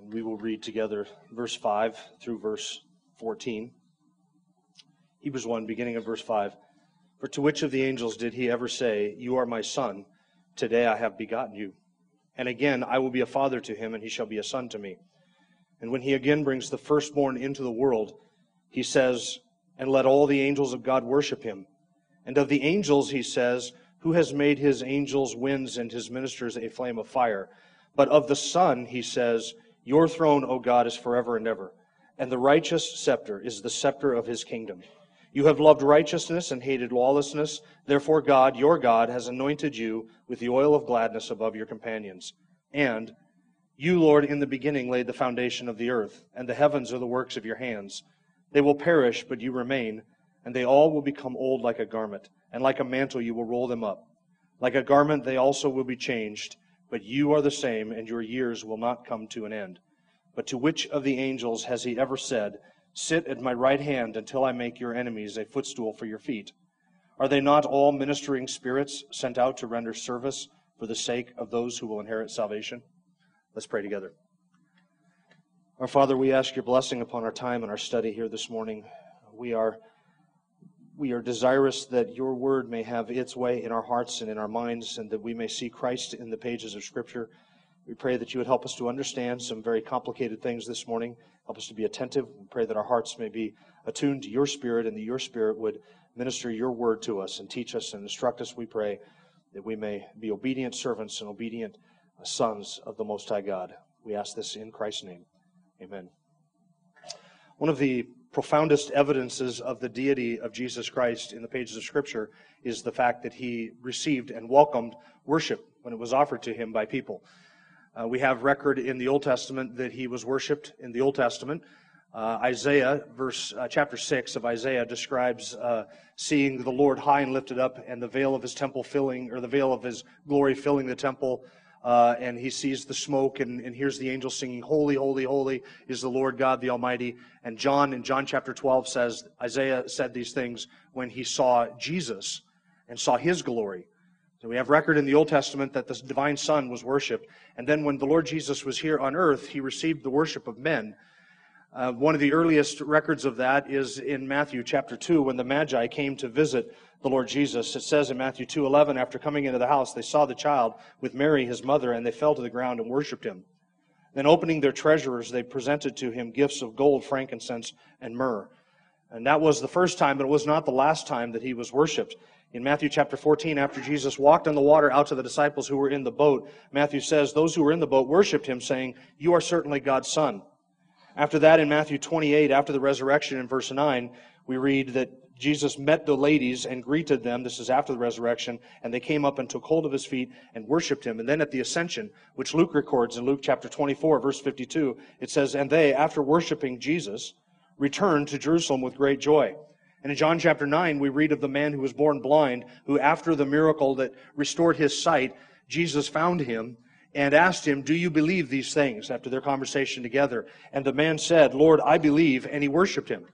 and we will read together verse 5 through verse 14. Hebrews 1, beginning of verse 5. For to which of the angels did he ever say, You are my son, today I have begotten you? And again, I will be a father to him, and he shall be a son to me. And when he again brings the firstborn into the world, he says, And let all the angels of God worship him. And of the angels, he says, Who has made his angels winds and his ministers a flame of fire? But of the Son, he says, Your throne, O God, is forever and ever, and the righteous scepter is the scepter of his kingdom. You have loved righteousness and hated lawlessness. Therefore, God, your God, has anointed you with the oil of gladness above your companions. And you, Lord, in the beginning laid the foundation of the earth, and the heavens are the works of your hands. They will perish, but you remain, and they all will become old like a garment, and like a mantle you will roll them up. Like a garment, they also will be changed but you are the same, and your years will not come to an end. But to which of the angels has he ever said, Sit at my right hand until I make your enemies a footstool for your feet? Are they not all ministering spirits sent out to render service for the sake of those who will inherit salvation? Let's pray together. Our Father, we ask your blessing upon our time and our study here this morning. We are we are desirous that your word may have its way in our hearts and in our minds, and that we may see Christ in the pages of Scripture. We pray that you would help us to understand some very complicated things this morning. Help us to be attentive. We pray that our hearts may be attuned to your Spirit, and that your Spirit would minister your word to us and teach us and instruct us. We pray that we may be obedient servants and obedient uh, sons of the Most High God. We ask this in Christ's name. Amen. One of the profoundest evidences of the deity of Jesus Christ in the pages of Scripture is the fact that he received and welcomed worship when it was offered to him by people. Uh, we have record in the Old Testament that he was worshipped in the Old Testament. Uh, Isaiah, verse uh, chapter six of Isaiah, describes uh, seeing the Lord high and lifted up, and the veil of his temple filling, or the veil of his glory filling the temple uh, and he sees the smoke and, and hears the angels singing, Holy, holy, holy is the Lord God the Almighty. And John, in John chapter 12, says, Isaiah said these things when he saw Jesus and saw his glory. So we have record in the Old Testament that the divine Son was worshiped. And then when the Lord Jesus was here on earth, he received the worship of men. Uh, one of the earliest records of that is in Matthew chapter 2 when the Magi came to visit the Lord Jesus. It says in Matthew 2:11 after coming into the house they saw the child with Mary his mother and they fell to the ground and worshiped him. Then opening their treasures they presented to him gifts of gold, frankincense and myrrh. And that was the first time but it was not the last time that he was worshiped. In Matthew chapter 14 after Jesus walked on the water out to the disciples who were in the boat, Matthew says those who were in the boat worshiped him saying, "You are certainly God's son." After that, in Matthew 28, after the resurrection in verse 9, we read that Jesus met the ladies and greeted them. This is after the resurrection. And they came up and took hold of his feet and worshiped him. And then at the ascension, which Luke records in Luke chapter 24, verse 52, it says, And they, after worshiping Jesus, returned to Jerusalem with great joy. And in John chapter 9, we read of the man who was born blind, who after the miracle that restored his sight, Jesus found him and asked him, Do you believe these things? after their conversation together. And the man said, Lord, I believe, and he worshiped him.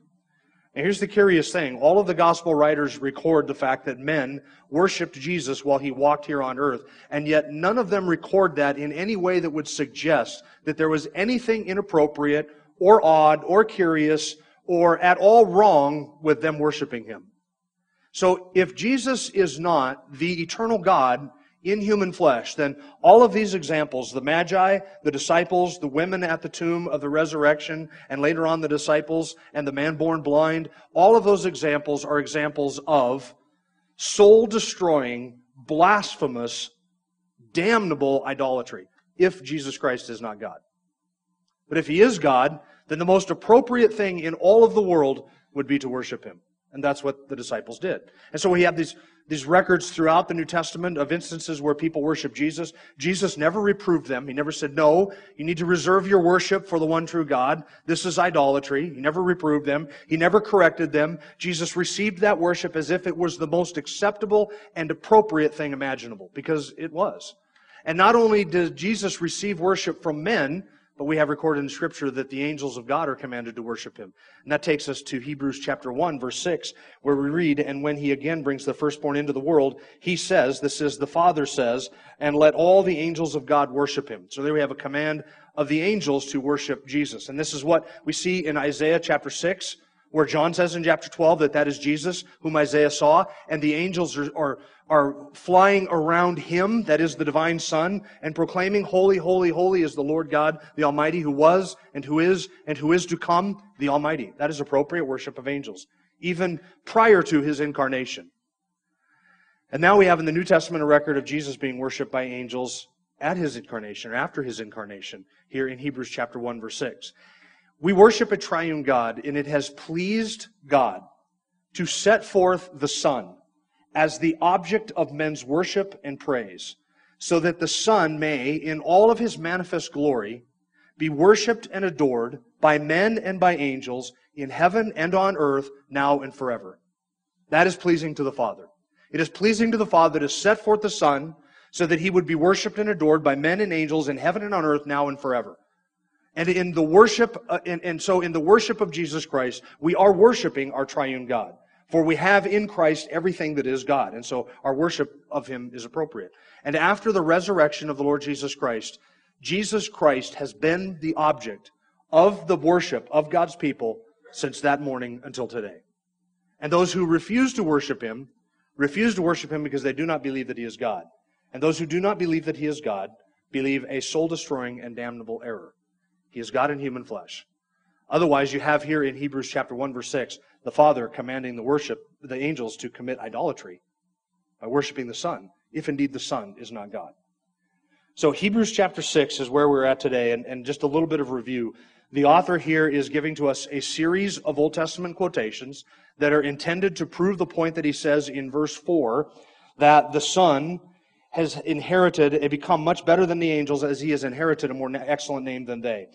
And here's the curious thing. All of the gospel writers record the fact that men worshiped Jesus while he walked here on earth, and yet none of them record that in any way that would suggest that there was anything inappropriate or odd or curious or at all wrong with them worshiping him. So if Jesus is not the eternal God, in human flesh, then all of these examples, the Magi, the disciples, the women at the tomb of the resurrection, and later on the disciples and the man born blind, all of those examples are examples of soul destroying, blasphemous, damnable idolatry, if Jesus Christ is not God. But if he is God, then the most appropriate thing in all of the world would be to worship him. And that's what the disciples did. And so we have these, these records throughout the New Testament of instances where people worship Jesus. Jesus never reproved them. He never said, no, you need to reserve your worship for the one true God. This is idolatry. He never reproved them. He never corrected them. Jesus received that worship as if it was the most acceptable and appropriate thing imaginable, because it was. And not only did Jesus receive worship from men, but we have recorded in Scripture that the angels of God are commanded to worship him. And that takes us to Hebrews chapter 1, verse 6, where we read, And when he again brings the firstborn into the world, he says, This is the Father says, and let all the angels of God worship him. So there we have a command of the angels to worship Jesus. And this is what we see in Isaiah chapter 6, where John says in chapter 12 that that is Jesus whom Isaiah saw, and the angels are, are, are, flying around him, that is the divine Son, and proclaiming, Holy, holy, holy is the Lord God, the Almighty, who was, and who is, and who is to come, the Almighty. That is appropriate worship of angels, even prior to his incarnation. And now we have in the New Testament a record of Jesus being worshiped by angels at his incarnation, or after his incarnation, here in Hebrews chapter 1, verse 6. We worship a triune God, and it has pleased God to set forth the Son as the object of men's worship and praise, so that the Son may, in all of his manifest glory, be worshiped and adored by men and by angels in heaven and on earth, now and forever. That is pleasing to the Father. It is pleasing to the Father to set forth the Son so that he would be worshiped and adored by men and angels in heaven and on earth, now and forever. And in the worship, uh, and, and so in the worship of Jesus Christ, we are worshiping our triune God. For we have in Christ everything that is God. And so our worship of Him is appropriate. And after the resurrection of the Lord Jesus Christ, Jesus Christ has been the object of the worship of God's people since that morning until today. And those who refuse to worship Him, refuse to worship Him because they do not believe that He is God. And those who do not believe that He is God, believe a soul destroying and damnable error. He is God in human flesh. Otherwise, you have here in Hebrews chapter 1 verse 6, the Father commanding the worship, the angels to commit idolatry by worshiping the Son, if indeed the Son is not God. So Hebrews chapter 6 is where we're at today, and, and just a little bit of review. The author here is giving to us a series of Old Testament quotations that are intended to prove the point that he says in verse 4 that the Son has inherited and become much better than the angels as he has inherited a more excellent name than they.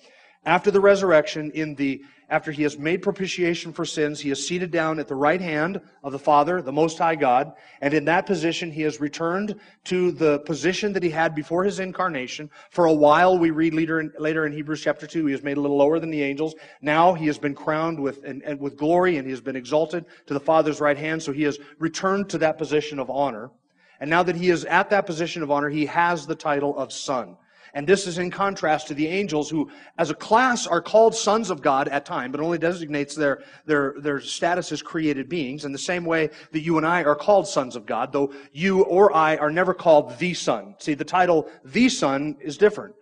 After the resurrection, in the, after he has made propitiation for sins, he is seated down at the right hand of the Father, the Most High God, and in that position he has returned to the position that he had before his incarnation. For a while, we read later in, later in Hebrews chapter 2, he is made a little lower than the angels. Now he has been crowned with, and, and with glory, and he has been exalted to the Father's right hand, so he has returned to that position of honor. And now that he is at that position of honor, he has the title of son. And this is in contrast to the angels who, as a class, are called sons of God at time, but only designates their, their, their status as created beings in the same way that you and I are called sons of God, though you or I are never called the son. See, the title the son is different.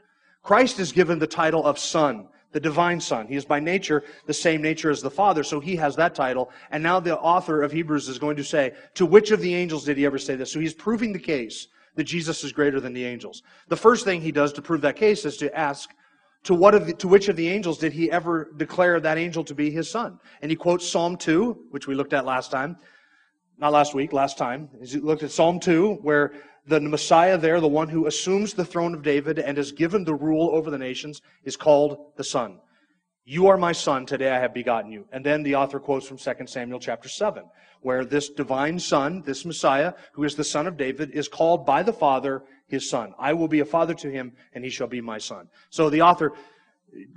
Christ is given the title of son the divine Son. He is by nature the same nature as the Father, so he has that title. And now the author of Hebrews is going to say, to which of the angels did he ever say this? So he's proving the case that Jesus is greater than the angels. The first thing he does to prove that case is to ask, to what of the, to which of the angels did he ever declare that angel to be his son? And he quotes Psalm 2, which we looked at last time. Not last week, last time. He looked at Psalm 2, where the Messiah there, the one who assumes the throne of David and is given the rule over the nations, is called the Son. You are my son, today I have begotten you. And then the author quotes from 2 Samuel chapter 7, where this divine son, this Messiah, who is the son of David, is called by the Father his son. I will be a father to him, and he shall be my son. So the author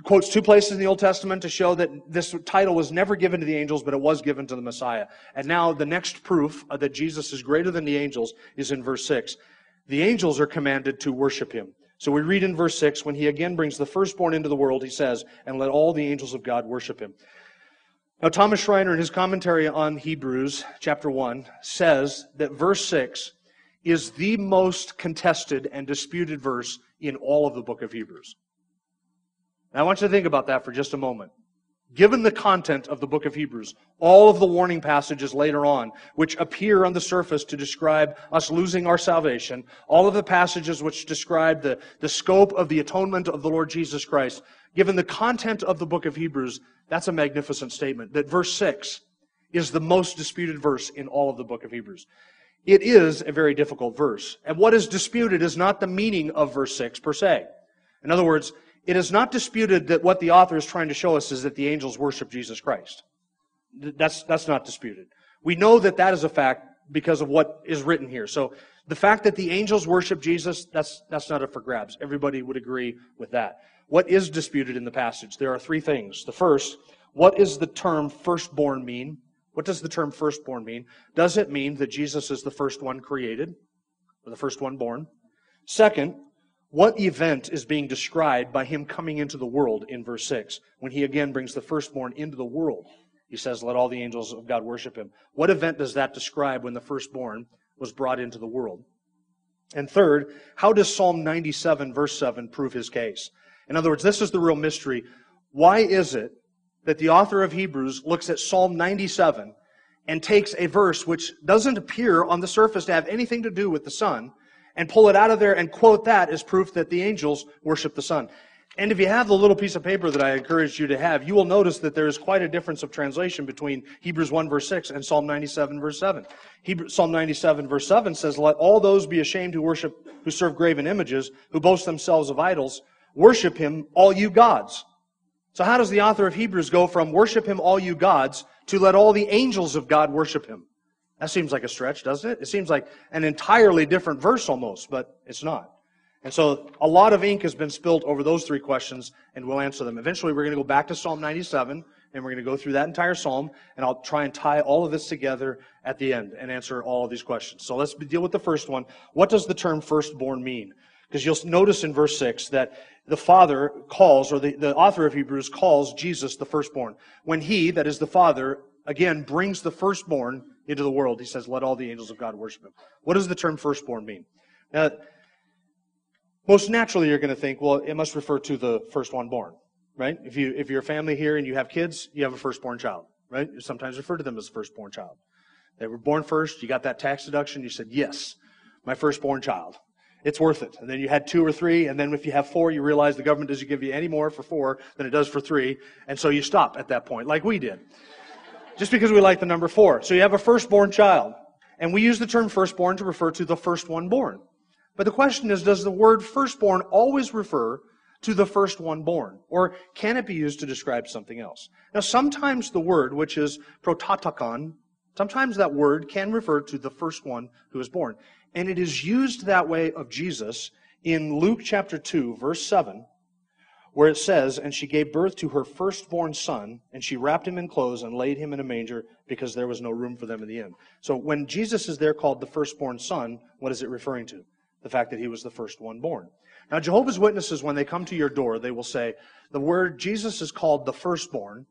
quotes two places in the Old Testament to show that this title was never given to the angels, but it was given to the Messiah. And now the next proof uh, that Jesus is greater than the angels is in verse 6. The angels are commanded to worship him. So we read in verse 6, when he again brings the firstborn into the world, he says, and let all the angels of God worship him. Now, Thomas Schreiner, in his commentary on Hebrews chapter 1, says that verse 6 is the most contested and disputed verse in all of the book of Hebrews. I want you to think about that for just a moment. Given the content of the book of Hebrews, all of the warning passages later on, which appear on the surface to describe us losing our salvation, all of the passages which describe the, the scope of the atonement of the Lord Jesus Christ, given the content of the book of Hebrews, that's a magnificent statement. That verse 6 is the most disputed verse in all of the book of Hebrews. It is a very difficult verse. And what is disputed is not the meaning of verse 6 per se. In other words, it is not disputed that what the author is trying to show us is that the angels worship Jesus Christ. That's, that's not disputed. We know that that is a fact because of what is written here. So the fact that the angels worship Jesus, that's, that's not up for grabs. Everybody would agree with that. What is disputed in the passage? There are three things. The first, what does the term firstborn mean? What does the term firstborn mean? Does it mean that Jesus is the first one created, or the first one born? Second, what event is being described by him coming into the world in verse 6 when he again brings the firstborn into the world? He says, Let all the angels of God worship him. What event does that describe when the firstborn was brought into the world? And third, how does Psalm 97, verse 7, prove his case? In other words, this is the real mystery. Why is it that the author of Hebrews looks at Psalm 97 and takes a verse which doesn't appear on the surface to have anything to do with the Son and pull it out of there and quote that as proof that the angels worship the Son? And if you have the little piece of paper that I encourage you to have, you will notice that there is quite a difference of translation between Hebrews 1 verse 6 and Psalm 97 verse 7. Hebrew, Psalm 97 verse 7 says, Let all those be ashamed who worship, who serve graven images, who boast themselves of idols, worship him, all you gods. So how does the author of Hebrews go from worship him, all you gods, to let all the angels of God worship him? That seems like a stretch, doesn't it? It seems like an entirely different verse almost, but it's not. And so a lot of ink has been spilled over those three questions, and we'll answer them. Eventually, we're going to go back to Psalm 97, and we're going to go through that entire psalm, and I'll try and tie all of this together at the end and answer all of these questions. So let's deal with the first one. What does the term firstborn mean? Because you'll notice in verse 6 that the Father calls, or the, the author of Hebrews calls Jesus the firstborn. When he, that is the Father, again brings the firstborn into the world, he says, Let all the angels of God worship him. What does the term firstborn mean? Now, most naturally, you're going to think, well, it must refer to the first one born, right? If, you, if you're a family here and you have kids, you have a firstborn child, right? You sometimes refer to them as firstborn child. They were born first, you got that tax deduction, you said, yes, my firstborn child. It's worth it. And then you had two or three, and then if you have four, you realize the government doesn't give you any more for four than it does for three, and so you stop at that point, like we did. Just because we like the number four. So you have a firstborn child. And we use the term firstborn to refer to the first one born. But the question is, does the word firstborn always refer to the first one born? Or can it be used to describe something else? Now, sometimes the word, which is prototokon, sometimes that word can refer to the first one who is born. And it is used that way of Jesus in Luke chapter 2, verse 7, where it says, And she gave birth to her firstborn son, and she wrapped him in clothes and laid him in a manger because there was no room for them in the inn. So when Jesus is there called the firstborn son, what is it referring to? the fact that he was the first one born. Now, Jehovah's Witnesses, when they come to your door, they will say, the word Jesus is called the firstborn,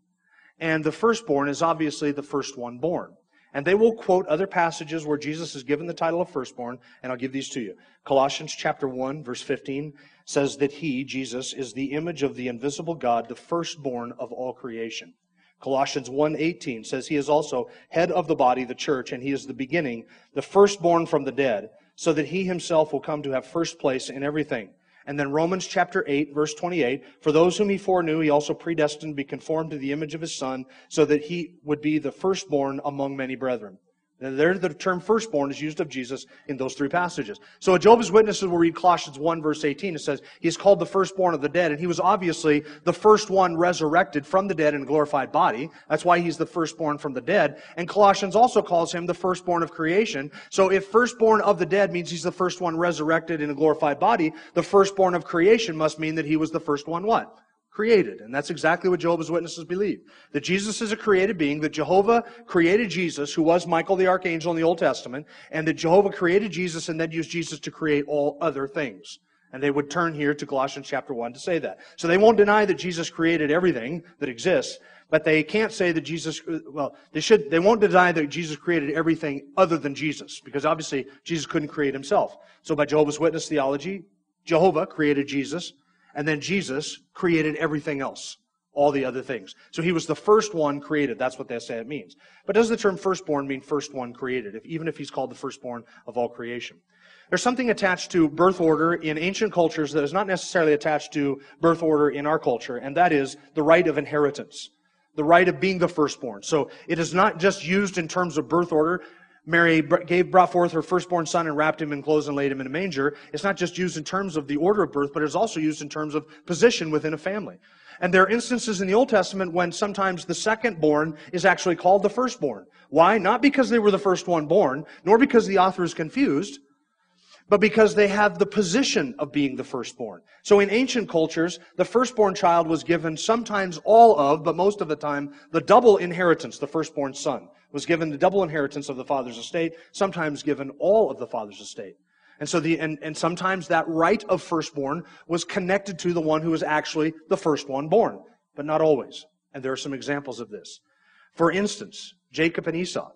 and the firstborn is obviously the first one born. And they will quote other passages where Jesus is given the title of firstborn, and I'll give these to you. Colossians chapter 1, verse 15 says that he, Jesus, is the image of the invisible God, the firstborn of all creation. Colossians 1:18 says he is also head of the body, the church, and he is the beginning, the firstborn from the dead, so that he himself will come to have first place in everything. And then Romans chapter 8, verse 28, for those whom he foreknew, he also predestined to be conformed to the image of his son, so that he would be the firstborn among many brethren. There, the term firstborn is used of Jesus in those three passages. So Jehovah's Witnesses will read Colossians 1 verse 18. It says, He's called the firstborn of the dead, and he was obviously the first one resurrected from the dead in a glorified body. That's why he's the firstborn from the dead. And Colossians also calls him the firstborn of creation. So if firstborn of the dead means he's the first one resurrected in a glorified body, the firstborn of creation must mean that he was the first one what? Created. And that's exactly what Jehovah's Witnesses believe. That Jesus is a created being, that Jehovah created Jesus, who was Michael the archangel in the Old Testament, and that Jehovah created Jesus and then used Jesus to create all other things. And they would turn here to Colossians chapter 1 to say that. So they won't deny that Jesus created everything that exists, but they can't say that Jesus, well, they should, they won't deny that Jesus created everything other than Jesus, because obviously Jesus couldn't create himself. So by Jehovah's Witness theology, Jehovah created Jesus, and then Jesus created everything else, all the other things. So he was the first one created. That's what they say it means. But does the term firstborn mean first one created, if, even if he's called the firstborn of all creation? There's something attached to birth order in ancient cultures that is not necessarily attached to birth order in our culture, and that is the right of inheritance. the right of being the firstborn. So it is not just used in terms of birth order. Mary gave, brought forth her firstborn son and wrapped him in clothes and laid him in a manger. It's not just used in terms of the order of birth, but it's also used in terms of position within a family. And there are instances in the Old Testament when sometimes the second born is actually called the firstborn. Why? Not because they were the first one born, nor because the author is confused, but because they have the position of being the firstborn. So in ancient cultures, the firstborn child was given sometimes all of, but most of the time, the double inheritance, the firstborn son was given the double inheritance of the father's estate, sometimes given all of the father's estate. And so the, and, and sometimes that right of firstborn was connected to the one who was actually the first one born, but not always. And there are some examples of this. For instance, Jacob and Esau.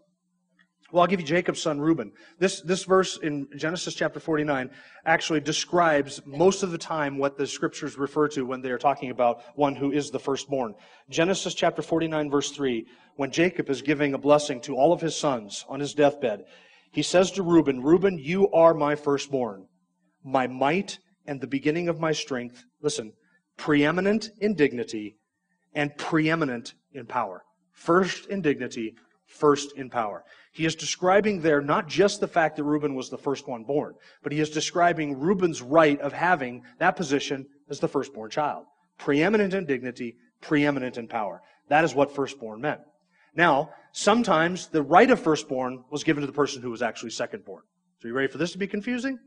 Well, I'll give you Jacob's son Reuben. This, this verse in Genesis chapter 49 actually describes most of the time what the scriptures refer to when they are talking about one who is the firstborn. Genesis chapter 49 verse 3, when Jacob is giving a blessing to all of his sons on his deathbed, he says to Reuben, Reuben, you are my firstborn, my might and the beginning of my strength. Listen, preeminent in dignity and preeminent in power. First in dignity, first in power. He is describing there not just the fact that Reuben was the first one born, but he is describing Reuben's right of having that position as the firstborn child. Preeminent in dignity, preeminent in power. That is what firstborn meant. Now, sometimes the right of firstborn was given to the person who was actually secondborn. So you ready for this to be confusing?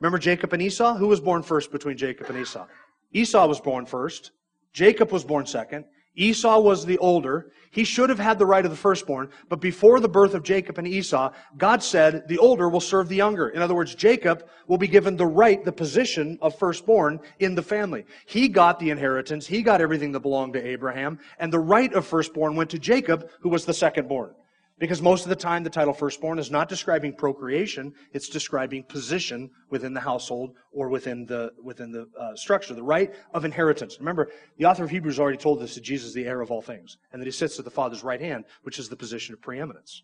Remember Jacob and Esau? Who was born first between Jacob and Esau? Esau was born first. Jacob was born second. Esau was the older. He should have had the right of the firstborn, but before the birth of Jacob and Esau, God said the older will serve the younger. In other words, Jacob will be given the right, the position of firstborn in the family. He got the inheritance. He got everything that belonged to Abraham, and the right of firstborn went to Jacob, who was the secondborn. Because most of the time, the title firstborn is not describing procreation, it's describing position within the household or within the, within the uh, structure, the right of inheritance. Remember, the author of Hebrews already told us that Jesus is the heir of all things, and that he sits at the Father's right hand, which is the position of preeminence.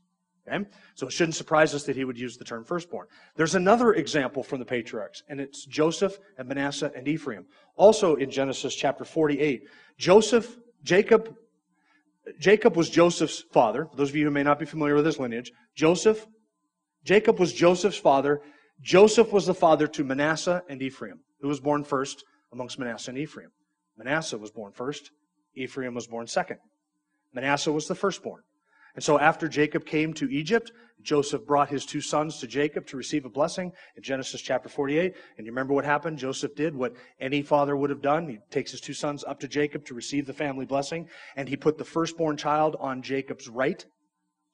Okay? So it shouldn't surprise us that he would use the term firstborn. There's another example from the patriarchs, and it's Joseph and Manasseh and Ephraim. Also in Genesis chapter 48, Joseph, Jacob Jacob was Joseph's father. For those of you who may not be familiar with his lineage, Joseph, Jacob was Joseph's father. Joseph was the father to Manasseh and Ephraim, who was born first amongst Manasseh and Ephraim. Manasseh was born first. Ephraim was born second. Manasseh was the firstborn. And so after Jacob came to Egypt, Joseph brought his two sons to Jacob to receive a blessing in Genesis chapter 48. And you remember what happened? Joseph did what any father would have done. He takes his two sons up to Jacob to receive the family blessing, and he put the firstborn child on Jacob's right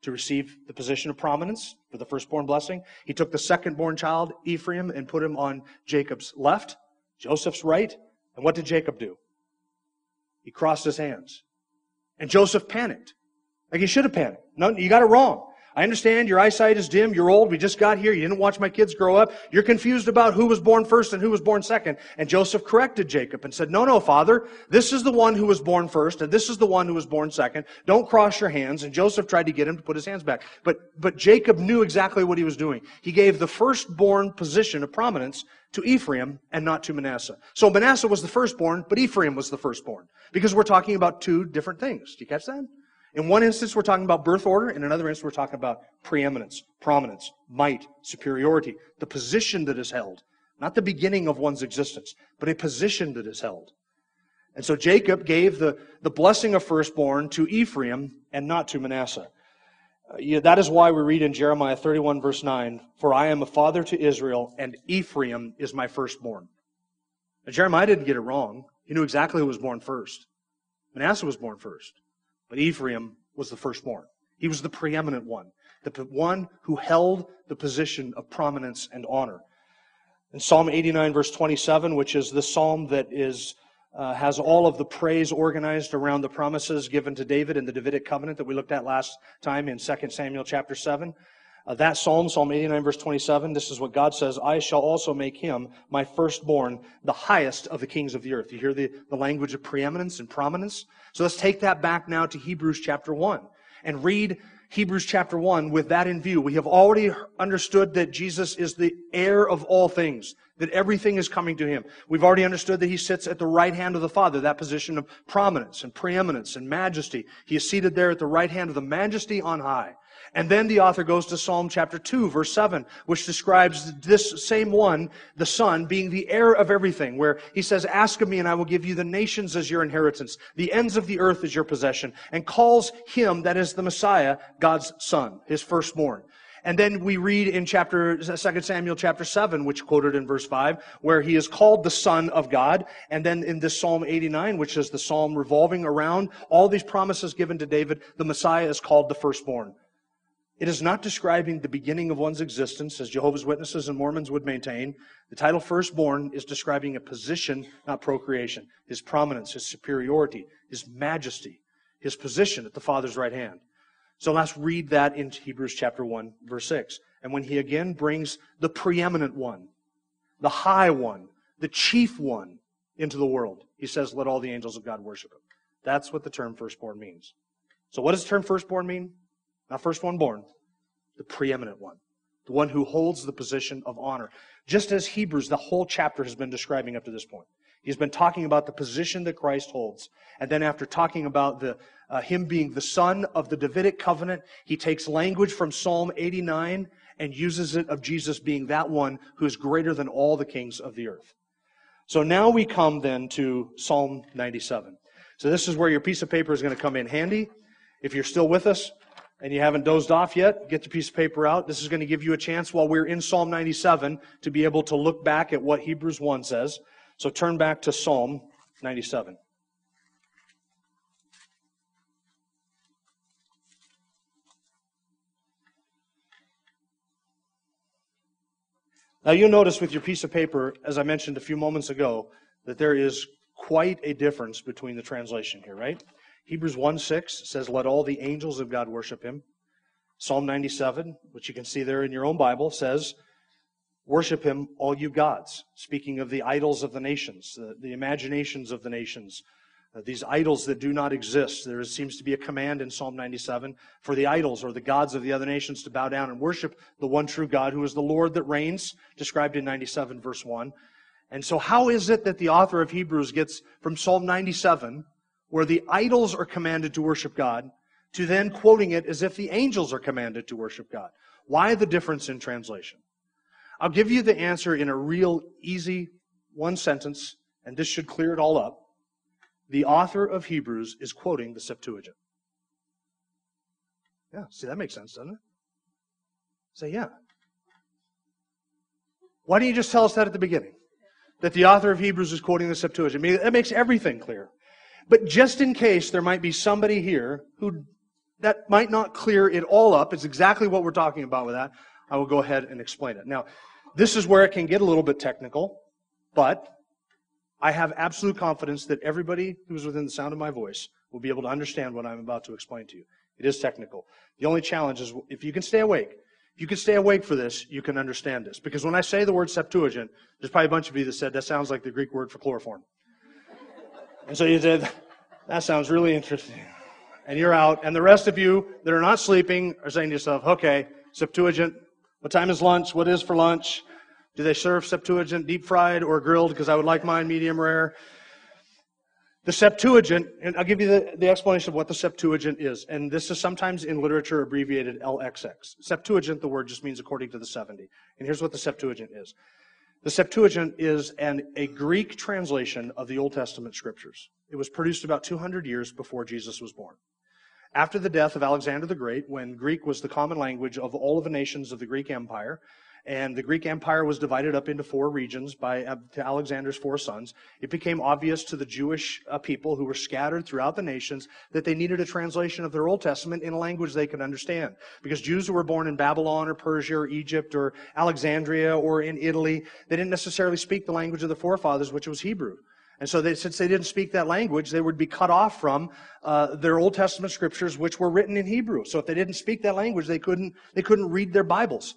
to receive the position of prominence for the firstborn blessing. He took the secondborn child, Ephraim, and put him on Jacob's left, Joseph's right. And what did Jacob do? He crossed his hands. And Joseph panicked. Like you should have panicked. No, you got it wrong. I understand your eyesight is dim. You're old. We just got here. You didn't watch my kids grow up. You're confused about who was born first and who was born second. And Joseph corrected Jacob and said, no, no, father. This is the one who was born first and this is the one who was born second. Don't cross your hands. And Joseph tried to get him to put his hands back. But, but Jacob knew exactly what he was doing. He gave the firstborn position of prominence to Ephraim and not to Manasseh. So Manasseh was the firstborn, but Ephraim was the firstborn. Because we're talking about two different things. Do you catch that? In one instance, we're talking about birth order. In another instance, we're talking about preeminence, prominence, might, superiority, the position that is held. Not the beginning of one's existence, but a position that is held. And so Jacob gave the, the blessing of firstborn to Ephraim and not to Manasseh. Uh, yeah, that is why we read in Jeremiah 31, verse 9, For I am a father to Israel, and Ephraim is my firstborn. Now, Jeremiah didn't get it wrong. He knew exactly who was born first. Manasseh was born first. But Ephraim was the firstborn. He was the preeminent one, the one who held the position of prominence and honor. In Psalm 89, verse 27, which is the psalm that is, uh, has all of the praise organized around the promises given to David in the Davidic covenant that we looked at last time in 2 Samuel chapter 7. Uh, that psalm, Psalm 89, verse 27, this is what God says I shall also make him my firstborn, the highest of the kings of the earth. You hear the, the language of preeminence and prominence? So let's take that back now to Hebrews chapter 1 and read Hebrews chapter 1 with that in view. We have already understood that Jesus is the heir of all things, that everything is coming to him. We've already understood that he sits at the right hand of the Father, that position of prominence and preeminence and majesty. He is seated there at the right hand of the majesty on high. And then the author goes to Psalm chapter 2, verse 7, which describes this same one, the Son, being the heir of everything, where he says, Ask of me, and I will give you the nations as your inheritance, the ends of the earth as your possession, and calls him, that is the Messiah, God's Son, his firstborn. And then we read in chapter 2 Samuel chapter 7, which quoted in verse 5, where he is called the Son of God. And then in this Psalm 89, which is the psalm revolving around all these promises given to David, the Messiah is called the firstborn. It is not describing the beginning of one's existence, as Jehovah's Witnesses and Mormons would maintain. The title firstborn is describing a position, not procreation. His prominence, his superiority, his majesty, his position at the Father's right hand. So let's read that in Hebrews chapter 1, verse 6. And when he again brings the preeminent one, the high one, the chief one into the world, he says, Let all the angels of God worship him. That's what the term firstborn means. So what does the term firstborn mean? Not first one born, the preeminent one, the one who holds the position of honor. Just as Hebrews, the whole chapter has been describing up to this point. He's been talking about the position that Christ holds. And then after talking about the, uh, him being the son of the Davidic covenant, he takes language from Psalm 89 and uses it of Jesus being that one who is greater than all the kings of the earth. So now we come then to Psalm 97. So this is where your piece of paper is going to come in handy. If you're still with us, and you haven't dozed off yet, get the piece of paper out. This is going to give you a chance while we're in Psalm 97 to be able to look back at what Hebrews 1 says. So turn back to Psalm 97. Now you'll notice with your piece of paper, as I mentioned a few moments ago, that there is quite a difference between the translation here, right? Hebrews 1 6 says, Let all the angels of God worship him. Psalm 97, which you can see there in your own Bible, says, Worship him, all you gods. Speaking of the idols of the nations, the, the imaginations of the nations, uh, these idols that do not exist. There seems to be a command in Psalm 97 for the idols or the gods of the other nations to bow down and worship the one true God who is the Lord that reigns, described in 97 verse 1. And so how is it that the author of Hebrews gets from Psalm 97 where the idols are commanded to worship God, to then quoting it as if the angels are commanded to worship God. Why the difference in translation? I'll give you the answer in a real easy one sentence, and this should clear it all up. The author of Hebrews is quoting the Septuagint. Yeah, see, that makes sense, doesn't it? Say, yeah. Why don't you just tell us that at the beginning? That the author of Hebrews is quoting the Septuagint. That makes everything clear. But just in case there might be somebody here who that might not clear it all up, it's exactly what we're talking about with that. I will go ahead and explain it. Now, this is where it can get a little bit technical, but I have absolute confidence that everybody who's within the sound of my voice will be able to understand what I'm about to explain to you. It is technical. The only challenge is if you can stay awake. If you can stay awake for this, you can understand this. Because when I say the word Septuagint, there's probably a bunch of you that said that sounds like the Greek word for chloroform. And so you said, that sounds really interesting. And you're out. And the rest of you that are not sleeping are saying to yourself, okay, Septuagint, what time is lunch? What is for lunch? Do they serve Septuagint deep fried or grilled? Because I would like mine medium rare. The Septuagint, and I'll give you the, the explanation of what the Septuagint is. And this is sometimes in literature abbreviated LXX. Septuagint, the word just means according to the 70. And here's what the Septuagint is. The Septuagint is an, a Greek translation of the Old Testament scriptures. It was produced about 200 years before Jesus was born. After the death of Alexander the Great, when Greek was the common language of all of the nations of the Greek Empire, and the Greek Empire was divided up into four regions by uh, to Alexander's four sons. It became obvious to the Jewish uh, people who were scattered throughout the nations that they needed a translation of their Old Testament in a language they could understand. Because Jews who were born in Babylon or Persia or Egypt or Alexandria or in Italy, they didn't necessarily speak the language of the forefathers, which was Hebrew. And so they, since they didn't speak that language, they would be cut off from uh, their Old Testament scriptures, which were written in Hebrew. So if they didn't speak that language, they couldn't they couldn't read their Bibles.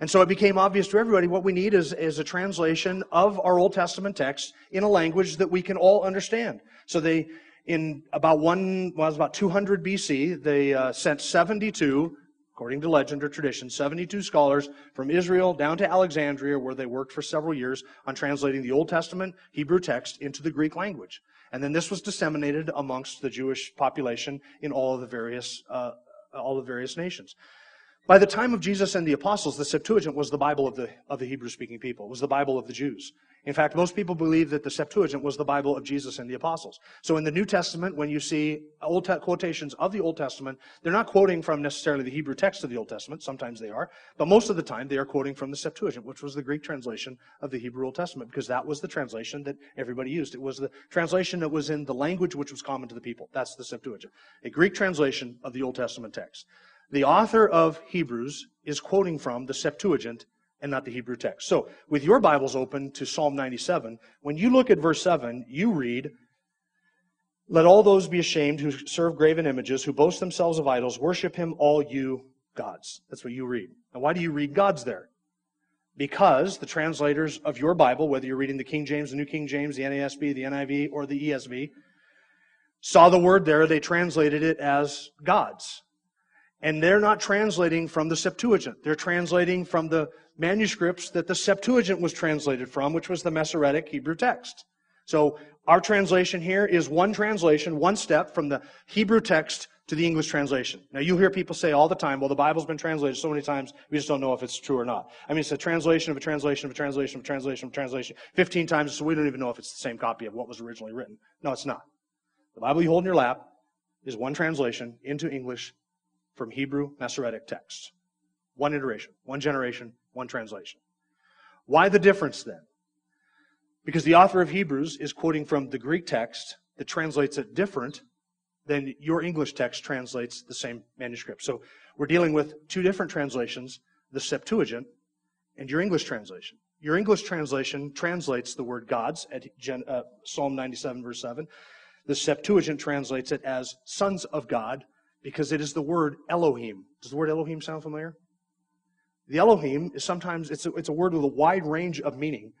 And so it became obvious to everybody what we need is, is a translation of our Old Testament text in a language that we can all understand. So they, in about one, well, it was about 200 BC, they uh, sent 72, according to legend or tradition, 72 scholars from Israel down to Alexandria, where they worked for several years on translating the Old Testament Hebrew text into the Greek language. And then this was disseminated amongst the Jewish population in all of the various, uh, all the various nations. By the time of Jesus and the apostles, the Septuagint was the Bible of the, of the Hebrew speaking people, it was the Bible of the Jews. In fact, most people believe that the Septuagint was the Bible of Jesus and the apostles. So in the New Testament, when you see old te- quotations of the Old Testament, they're not quoting from necessarily the Hebrew text of the Old Testament. Sometimes they are. But most of the time, they are quoting from the Septuagint, which was the Greek translation of the Hebrew Old Testament, because that was the translation that everybody used. It was the translation that was in the language which was common to the people. That's the Septuagint. A Greek translation of the Old Testament text. The author of Hebrews is quoting from the Septuagint and not the Hebrew text. So, with your Bibles open to Psalm 97, when you look at verse 7, you read, Let all those be ashamed who serve graven images, who boast themselves of idols, worship him, all you gods. That's what you read. And why do you read gods there? Because the translators of your Bible, whether you're reading the King James, the New King James, the NASB, the NIV, or the ESV, saw the word there, they translated it as gods. And they're not translating from the Septuagint. They're translating from the manuscripts that the Septuagint was translated from, which was the Masoretic Hebrew text. So our translation here is one translation, one step from the Hebrew text to the English translation. Now you hear people say all the time, well, the Bible's been translated so many times, we just don't know if it's true or not. I mean, it's a translation of a translation of a translation of a translation of a translation 15 times, so we don't even know if it's the same copy of what was originally written. No, it's not. The Bible you hold in your lap is one translation into English from Hebrew Masoretic texts. One iteration, one generation, one translation. Why the difference then? Because the author of Hebrews is quoting from the Greek text that translates it different than your English text translates the same manuscript. So we're dealing with two different translations, the Septuagint and your English translation. Your English translation translates the word gods at uh, Psalm 97, verse 7. The Septuagint translates it as sons of God because it is the word Elohim. Does the word Elohim sound familiar? The Elohim is sometimes, it's a, it's a word with a wide range of meaning.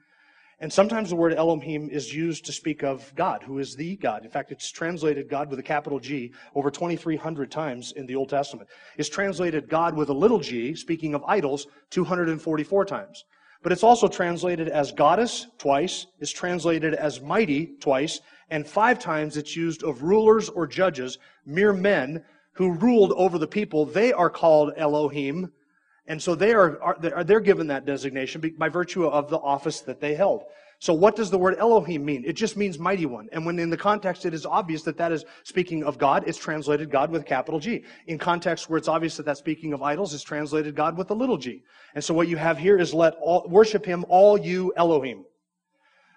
And sometimes the word Elohim is used to speak of God, who is the God. In fact, it's translated God with a capital G over 2,300 times in the Old Testament. It's translated God with a little g, speaking of idols, 244 times. But it's also translated as goddess twice, it's translated as mighty twice, and five times it's used of rulers or judges, mere men who ruled over the people. They are called Elohim, and so they are, are they're given that designation by virtue of the office that they held. So what does the word Elohim mean? It just means mighty one. And when in the context it is obvious that that is speaking of God, it's translated God with capital G. In context where it's obvious that that's speaking of idols, it's translated God with a little g. And so what you have here is let all, worship him, all you Elohim.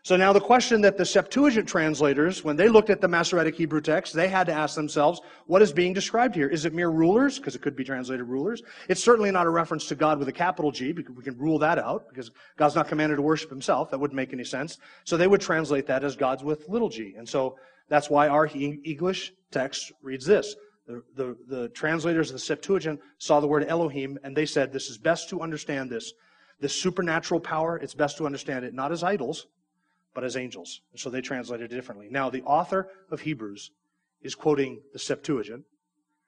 So now the question that the Septuagint translators, when they looked at the Masoretic Hebrew text, they had to ask themselves, what is being described here? Is it mere rulers? Because it could be translated rulers. It's certainly not a reference to God with a capital G, because we can rule that out, because God's not commanded to worship himself. That wouldn't make any sense. So they would translate that as gods with little g. And so that's why our English text reads this. The, the, the translators of the Septuagint saw the word Elohim, and they said, this is best to understand this. This supernatural power, it's best to understand it not as idols, but as angels. And so they translated it differently. Now, the author of Hebrews is quoting the Septuagint,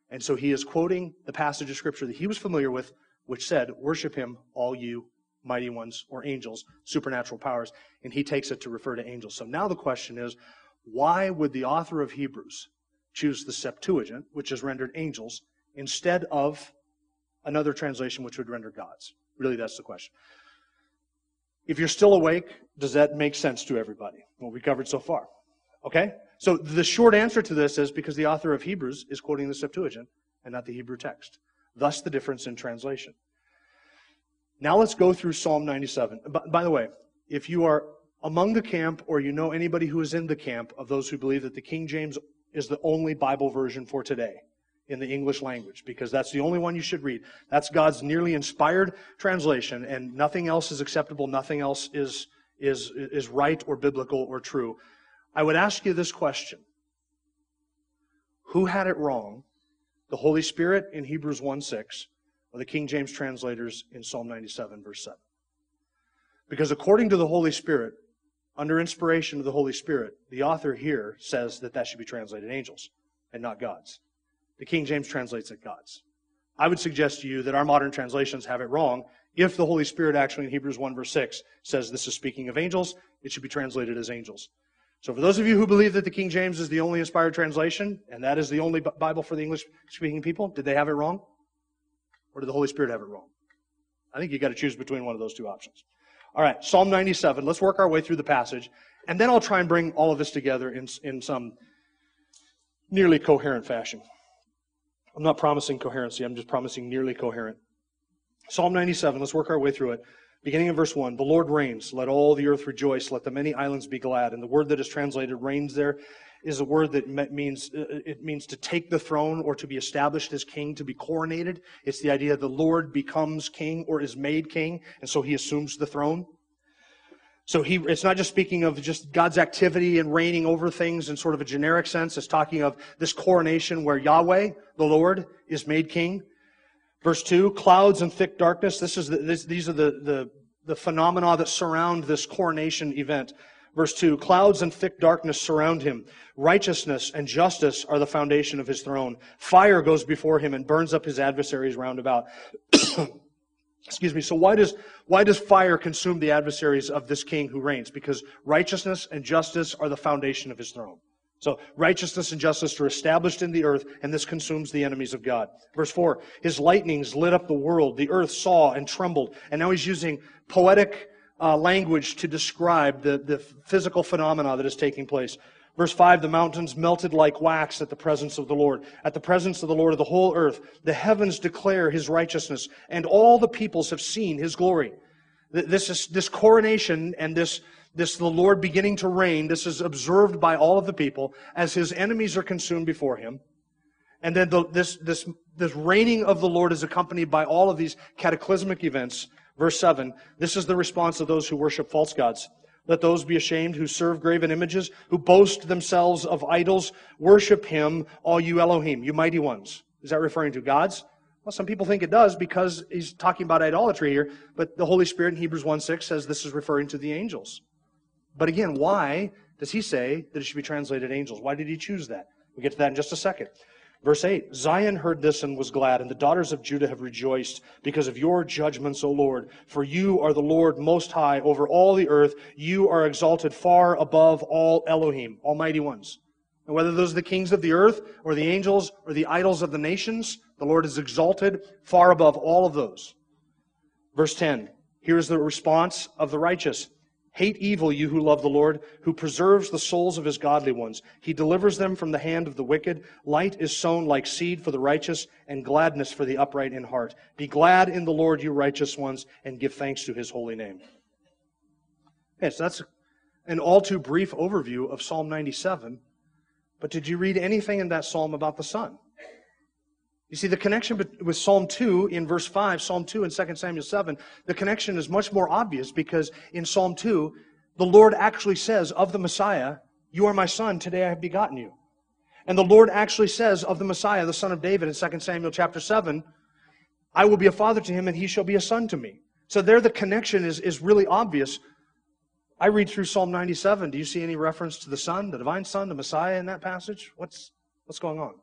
and so he is quoting the passage of Scripture that he was familiar with, which said, Worship him, all you mighty ones or angels, supernatural powers, and he takes it to refer to angels. So now the question is, why would the author of Hebrews choose the Septuagint, which is rendered angels, instead of another translation which would render gods? Really, that's the question. If you're still awake, does that make sense to everybody? What we covered so far. Okay? So the short answer to this is because the author of Hebrews is quoting the Septuagint and not the Hebrew text. Thus the difference in translation. Now let's go through Psalm 97. By the way, if you are among the camp or you know anybody who is in the camp of those who believe that the King James is the only Bible version for today, in the English language because that's the only one you should read. That's God's nearly inspired translation, and nothing else is acceptable, nothing else is, is, is right or biblical or true. I would ask you this question Who had it wrong? The Holy Spirit in Hebrews 1 6, or the King James translators in Psalm 97, verse 7? Because according to the Holy Spirit, under inspiration of the Holy Spirit, the author here says that that should be translated angels and not gods. The King James translates it gods. I would suggest to you that our modern translations have it wrong. If the Holy Spirit actually in Hebrews 1 verse 6 says this is speaking of angels, it should be translated as angels. So for those of you who believe that the King James is the only inspired translation, and that is the only Bible for the English speaking people, did they have it wrong? Or did the Holy Spirit have it wrong? I think you got to choose between one of those two options. All right, Psalm 97. Let's work our way through the passage, and then I'll try and bring all of this together in, in some nearly coherent fashion. I'm not promising coherency, I'm just promising nearly coherent. Psalm 97, let's work our way through it. Beginning in verse 1 The Lord reigns, let all the earth rejoice, let the many islands be glad. And the word that is translated reigns there is a word that means uh, it means to take the throne or to be established as king, to be coronated. It's the idea the Lord becomes king or is made king, and so he assumes the throne. So he, it's not just speaking of just God's activity and reigning over things in sort of a generic sense. It's talking of this coronation where Yahweh, the Lord, is made king. Verse 2, clouds and thick darkness. This is the, this, these are the, the, the phenomena that surround this coronation event. Verse 2 Clouds and thick darkness surround him. Righteousness and justice are the foundation of his throne. Fire goes before him and burns up his adversaries round about. Excuse me. So why does, why does fire consume the adversaries of this king who reigns? Because righteousness and justice are the foundation of his throne. So righteousness and justice are established in the earth, and this consumes the enemies of God. Verse 4 His lightnings lit up the world. The earth saw and trembled. And now he's using poetic uh, language to describe the, the physical phenomena that is taking place. Verse 5 The mountains melted like wax at the presence of the Lord. At the presence of the Lord of the whole earth, the heavens declare his righteousness, and all the peoples have seen his glory. This, is, this coronation and this, this, the Lord beginning to reign, this is observed by all of the people as his enemies are consumed before him. And then the, this, this, this reigning of the Lord is accompanied by all of these cataclysmic events Verse 7 This is the response of those who worship false gods. Let those be ashamed who serve graven images, who boast themselves of idols. Worship him, all you Elohim, you mighty ones. Is that referring to gods? Well, some people think it does because he's talking about idolatry here, but the Holy Spirit in Hebrews 1 6 says this is referring to the angels. But again, why does he say that it should be translated angels? Why did he choose that? We'll get to that in just a second. Verse 8 Zion heard this and was glad, and the daughters of Judah have rejoiced because of your judgments, O Lord. For you are the Lord most high over all the earth. You are exalted far above all Elohim, almighty ones. And whether those are the kings of the earth, or the angels, or the idols of the nations, the Lord is exalted far above all of those. Verse 10 Here is the response of the righteous. Hate evil, you who love the Lord, who preserves the souls of his godly ones. He delivers them from the hand of the wicked. Light is sown like seed for the righteous, and gladness for the upright in heart. Be glad in the Lord, you righteous ones, and give thanks to his holy name. Okay, so that's an all too brief overview of Psalm 97. But did you read anything in that psalm about the Son? You see, the connection with Psalm 2 in verse 5, Psalm 2 and 2 Samuel 7, the connection is much more obvious because in Psalm 2, the Lord actually says of the Messiah, You are my son, today I have begotten you. And the Lord actually says of the Messiah, the son of David, in 2 Samuel chapter 7, I will be a father to him and he shall be a son to me. So there the connection is, is really obvious. I read through Psalm 97. Do you see any reference to the Son, the divine Son, the Messiah in that passage? What's, what's going on?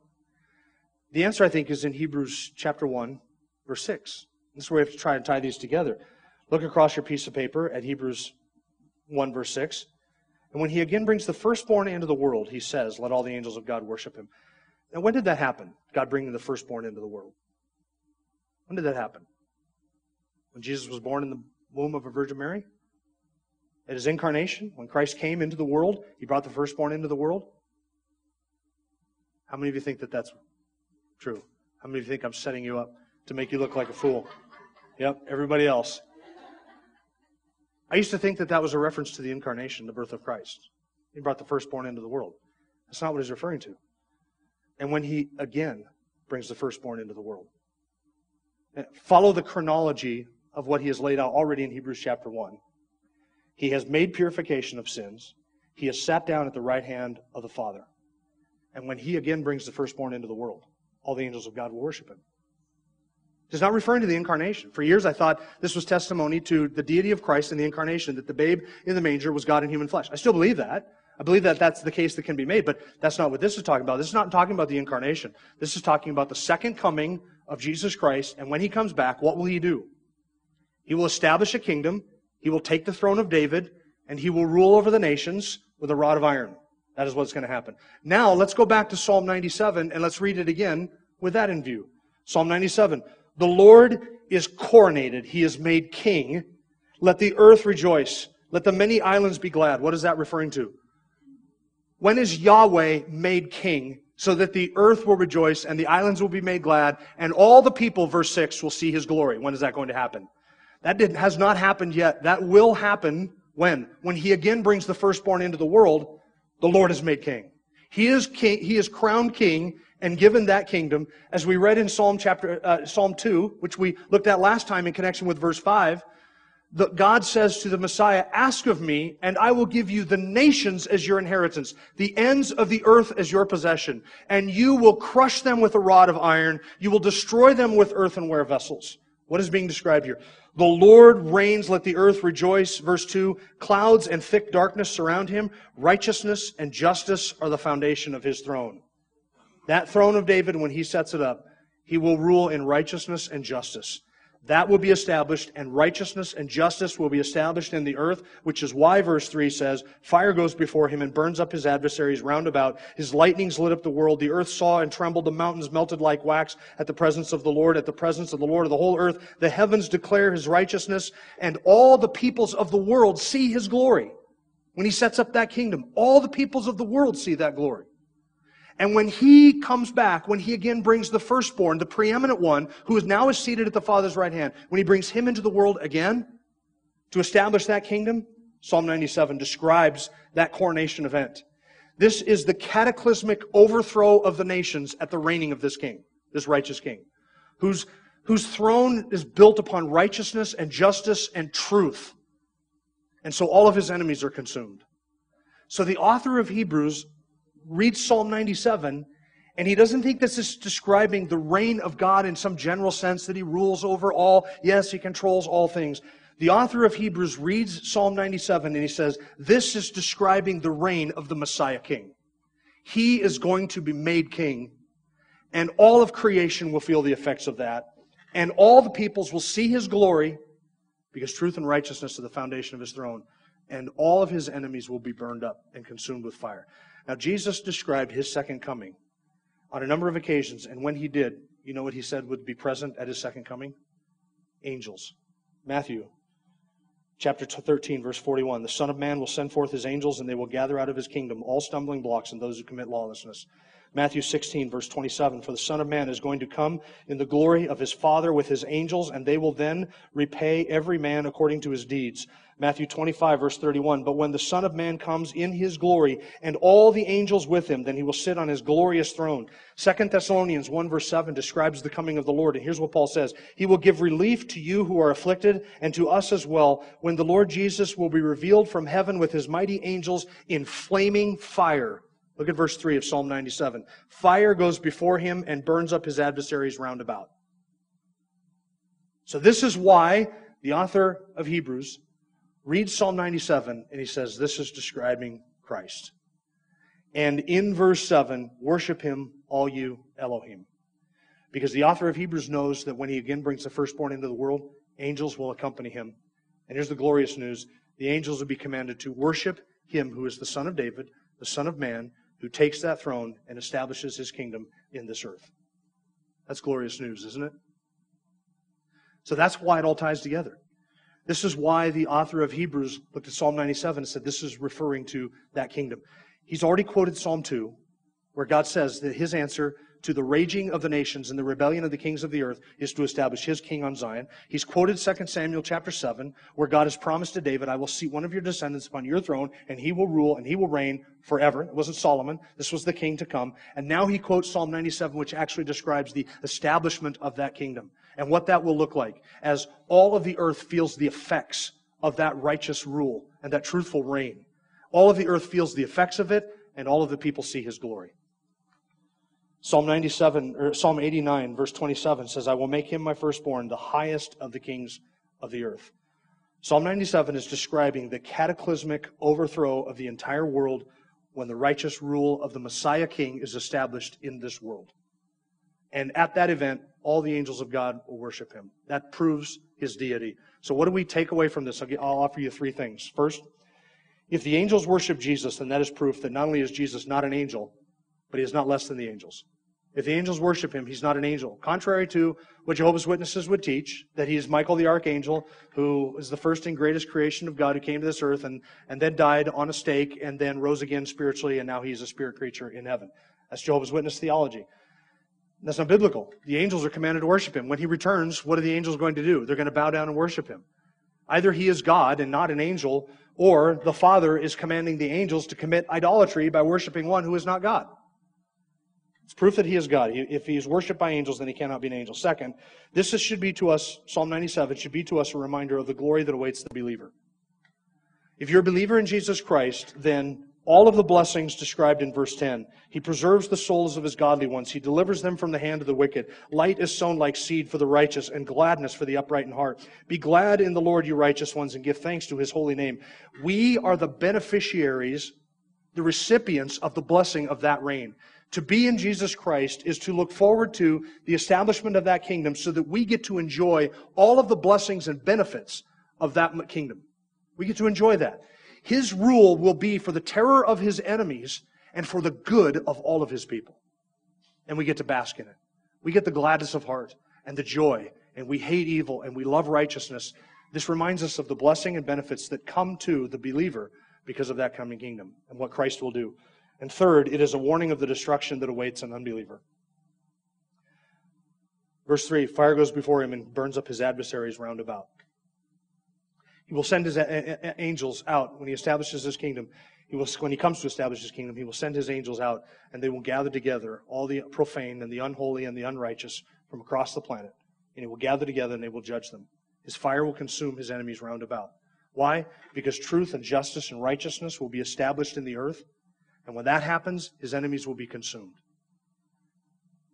The answer, I think, is in Hebrews chapter 1, verse 6. This is where we have to try and tie these together. Look across your piece of paper at Hebrews 1, verse 6. And when he again brings the firstborn into the world, he says, Let all the angels of God worship him. Now, when did that happen? God bringing the firstborn into the world. When did that happen? When Jesus was born in the womb of a Virgin Mary? At his incarnation, when Christ came into the world, he brought the firstborn into the world? How many of you think that that's True. How many of you think I'm setting you up to make you look like a fool? Yep, everybody else. I used to think that that was a reference to the incarnation, the birth of Christ. He brought the firstborn into the world. That's not what he's referring to. And when he again brings the firstborn into the world. Eh, follow the chronology of what he has laid out already in Hebrews chapter 1. He has made purification of sins. He has sat down at the right hand of the Father. And when he again brings the firstborn into the world, all the angels of God will worship him. It's not referring to the incarnation. For years I thought this was testimony to the deity of Christ and the incarnation, that the babe in the manger was God in human flesh. I still believe that. I believe that that's the case that can be made, but that's not what this is talking about. This is not talking about the incarnation. This is talking about the second coming of Jesus Christ, and when he comes back, what will he do? He will establish a kingdom, he will take the throne of David, and he will rule over the nations with a rod of iron. That is what's going to happen. Now, let's go back to Psalm 97 and let's read it again with that in view. Psalm 97. The Lord is coronated. He is made king. Let the earth rejoice. Let the many islands be glad. What is that referring to? When is Yahweh made king so that the earth will rejoice and the islands will be made glad and all the people, verse 6, will see his glory? When is that going to happen? That has not happened yet. That will happen when? When he again brings the firstborn into the world, the Lord is made king. He is king, he is crowned king and given that kingdom, as we read in Psalm chapter, uh, Psalm 2, which we looked at last time in connection with verse 5, the, God says to the Messiah, ask of me, and I will give you the nations as your inheritance, the ends of the earth as your possession, and you will crush them with a rod of iron, you will destroy them with earthenware vessels. What is being described here? The Lord reigns, let the earth rejoice. Verse 2 Clouds and thick darkness surround him. Righteousness and justice are the foundation of his throne. That throne of David, when he sets it up, he will rule in righteousness and justice. That will be established, and righteousness and justice will be established in the earth, which is why verse 3 says, Fire goes before him and burns up his adversaries round about. His lightnings lit up the world. The earth saw and trembled. The mountains melted like wax at the presence of the Lord, at the presence of the Lord of the whole earth. The heavens declare his righteousness, and all the peoples of the world see his glory. When he sets up that kingdom, all the peoples of the world see that glory. And when he comes back, when he again brings the firstborn, the preeminent one, who is now is seated at the Father's right hand, when he brings him into the world again to establish that kingdom, Psalm 97 describes that coronation event. This is the cataclysmic overthrow of the nations at the reigning of this king, this righteous king, whose, whose throne is built upon righteousness and justice and truth. And so all of his enemies are consumed. So the author of Hebrews reads Psalm 97 and he doesn't think this is describing the reign of God in some general sense that he rules over all. Yes, he controls all things. The author of Hebrews reads Psalm 97 and he says, This is describing the reign of the Messiah King. He is going to be made king, and all of creation will feel the effects of that, and all the peoples will see his glory, because truth and righteousness are the foundation of his throne, and all of his enemies will be burned up and consumed with fire. Now, Jesus described his second coming on a number of occasions, and when he did, you know what he said would be present at his second coming? Angels. Matthew chapter 13, verse 41. The Son of Man will send forth his angels, and they will gather out of his kingdom all stumbling blocks and those who commit lawlessness. Matthew 16, verse 27. For the Son of Man is going to come in the glory of his Father with his angels, and they will then repay every man according to his deeds. Matthew 25, verse 31. But when the Son of Man comes in his glory and all the angels with him, then he will sit on his glorious throne. Second Thessalonians 1, verse 7 describes the coming of the Lord. And here's what Paul says He will give relief to you who are afflicted and to us as well when the Lord Jesus will be revealed from heaven with his mighty angels in flaming fire. Look at verse 3 of Psalm 97. Fire goes before him and burns up his adversaries round about. So this is why the author of Hebrews reads Psalm 97, and he says, This is describing Christ. And in verse 7, worship him, all you Elohim. Because the author of Hebrews knows that when he again brings the firstborn into the world, angels will accompany him. And here's the glorious news the angels will be commanded to worship him who is the Son of David, the Son of Man, who takes that throne and establishes his kingdom in this earth. That's glorious news, isn't it? So that's why it all ties together. This is why the author of Hebrews looked at Psalm 97 and said this is referring to that kingdom. He's already quoted Psalm 2, where God says that his answer to the raging of the nations and the rebellion of the kings of the earth is to establish his king on Zion. He's quoted 2 Samuel chapter 7, where God has promised to David, I will seat one of your descendants upon your throne, and he will rule and he will reign forever. It wasn't Solomon. This was the king to come. And now he quotes Psalm 97, which actually describes the establishment of that kingdom and what that will look like as all of the earth feels the effects of that righteous rule and that truthful reign. All of the earth feels the effects of it, and all of the people see his glory. Psalm 97 or Psalm 89 verse 27 says, "I will make him my firstborn, the highest of the kings of the earth." Psalm 97 is describing the cataclysmic overthrow of the entire world when the righteous rule of the Messiah King is established in this world. And at that event, all the angels of God will worship him. That proves his deity. So, what do we take away from this? I'll, I'll offer you three things. First, if the angels worship Jesus, then that is proof that not only is Jesus not an angel, but he is not less than the angels. If the angels worship him, he's not an angel. Contrary to what Jehovah's Witnesses would teach, that he is Michael the archangel, who is the first and greatest creation of God who came to this earth and, and then died on a stake and then rose again spiritually, and now he's a spirit creature in heaven. That's Jehovah's Witness theology. That's not biblical. The angels are commanded to worship him. When he returns, what are the angels going to do? They're going to bow down and worship him. Either he is God and not an angel, or the Father is commanding the angels to commit idolatry by worshiping one who is not God. It's proof that he is God. If he is worshipped by angels, then he cannot be an angel. Second, this should be to us, Psalm 97 should be to us a reminder of the glory that awaits the believer. If you're a believer in Jesus Christ, then all of the blessings described in verse 10. He preserves the souls of his godly ones. He delivers them from the hand of the wicked. Light is sown like seed for the righteous and gladness for the upright in heart. Be glad in the Lord, you righteous ones, and give thanks to his holy name. We are the beneficiaries, the recipients of the blessing of that reign. To be in Jesus Christ is to look forward to the establishment of that kingdom so that we get to enjoy all of the blessings and benefits of that kingdom. We get to enjoy that. His rule will be for the terror of his enemies and for the good of all of his people. And we get to bask in it. We get the gladness of heart and the joy, and we hate evil and we love righteousness. This reminds us of the blessing and benefits that come to the believer because of that coming kingdom and what Christ will do. And third, it is a warning of the destruction that awaits an unbeliever. Verse 3 Fire goes before him and burns up his adversaries round about. He will send his angels out when he establishes his kingdom. He will, when he comes to establish his kingdom, he will send his angels out, and they will gather together all the profane and the unholy and the unrighteous from across the planet. And he will gather together and they will judge them. His fire will consume his enemies round about. Why? Because truth and justice and righteousness will be established in the earth. And when that happens, his enemies will be consumed.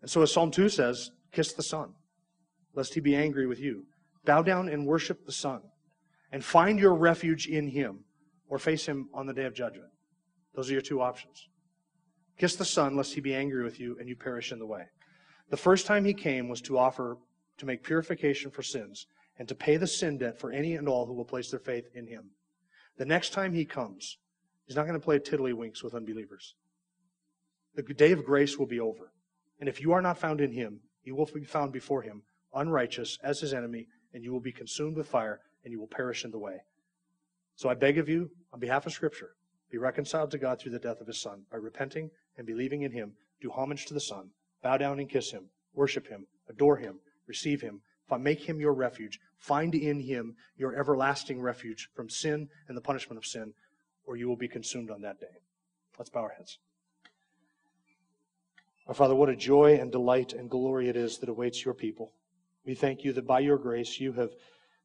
And so, as Psalm 2 says, kiss the Son, lest he be angry with you. Bow down and worship the Son and find your refuge in Him or face Him on the day of judgment. Those are your two options. Kiss the Son, lest He be angry with you and you perish in the way. The first time He came was to offer to make purification for sins and to pay the sin debt for any and all who will place their faith in Him. The next time He comes, He's not going to play tiddlywinks with unbelievers. The day of grace will be over. And if you are not found in Him, you will be found before Him, unrighteous as His enemy, and you will be consumed with fire and you will perish in the way. So I beg of you, on behalf of Scripture, be reconciled to God through the death of His Son by repenting and believing in Him. Do homage to the Son. Bow down and kiss Him. Worship Him. Adore Him. Receive Him. Make Him your refuge. Find in Him your everlasting refuge from sin and the punishment of sin, or you will be consumed on that day. Let's bow our heads. Our Father, what a joy and delight and glory it is that awaits your people. We thank you that by your grace you have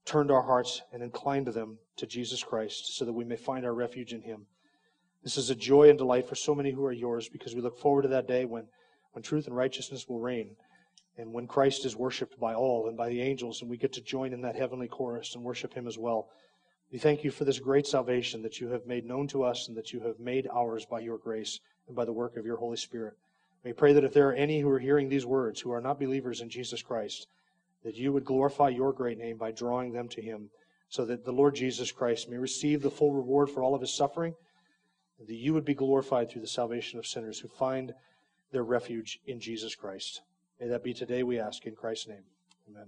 turned our hearts and inclined them to Jesus Christ so that we may find our refuge in him. This is a joy and delight for so many who are yours because we look forward to that day when, when truth and righteousness will reign and when Christ is worshiped by all and by the angels and we get to join in that heavenly chorus and worship him as well. We thank you for this great salvation that you have made known to us and that you have made ours by your grace and by the work of your Holy Spirit. We pray that if there are any who are hearing these words who are not believers in Jesus Christ, that you would glorify your great name by drawing them to him, so that the Lord Jesus Christ may receive the full reward for all of his suffering, and that you would be glorified through the salvation of sinners who find their refuge in Jesus Christ. May that be today, we ask, in Christ's name. Amen.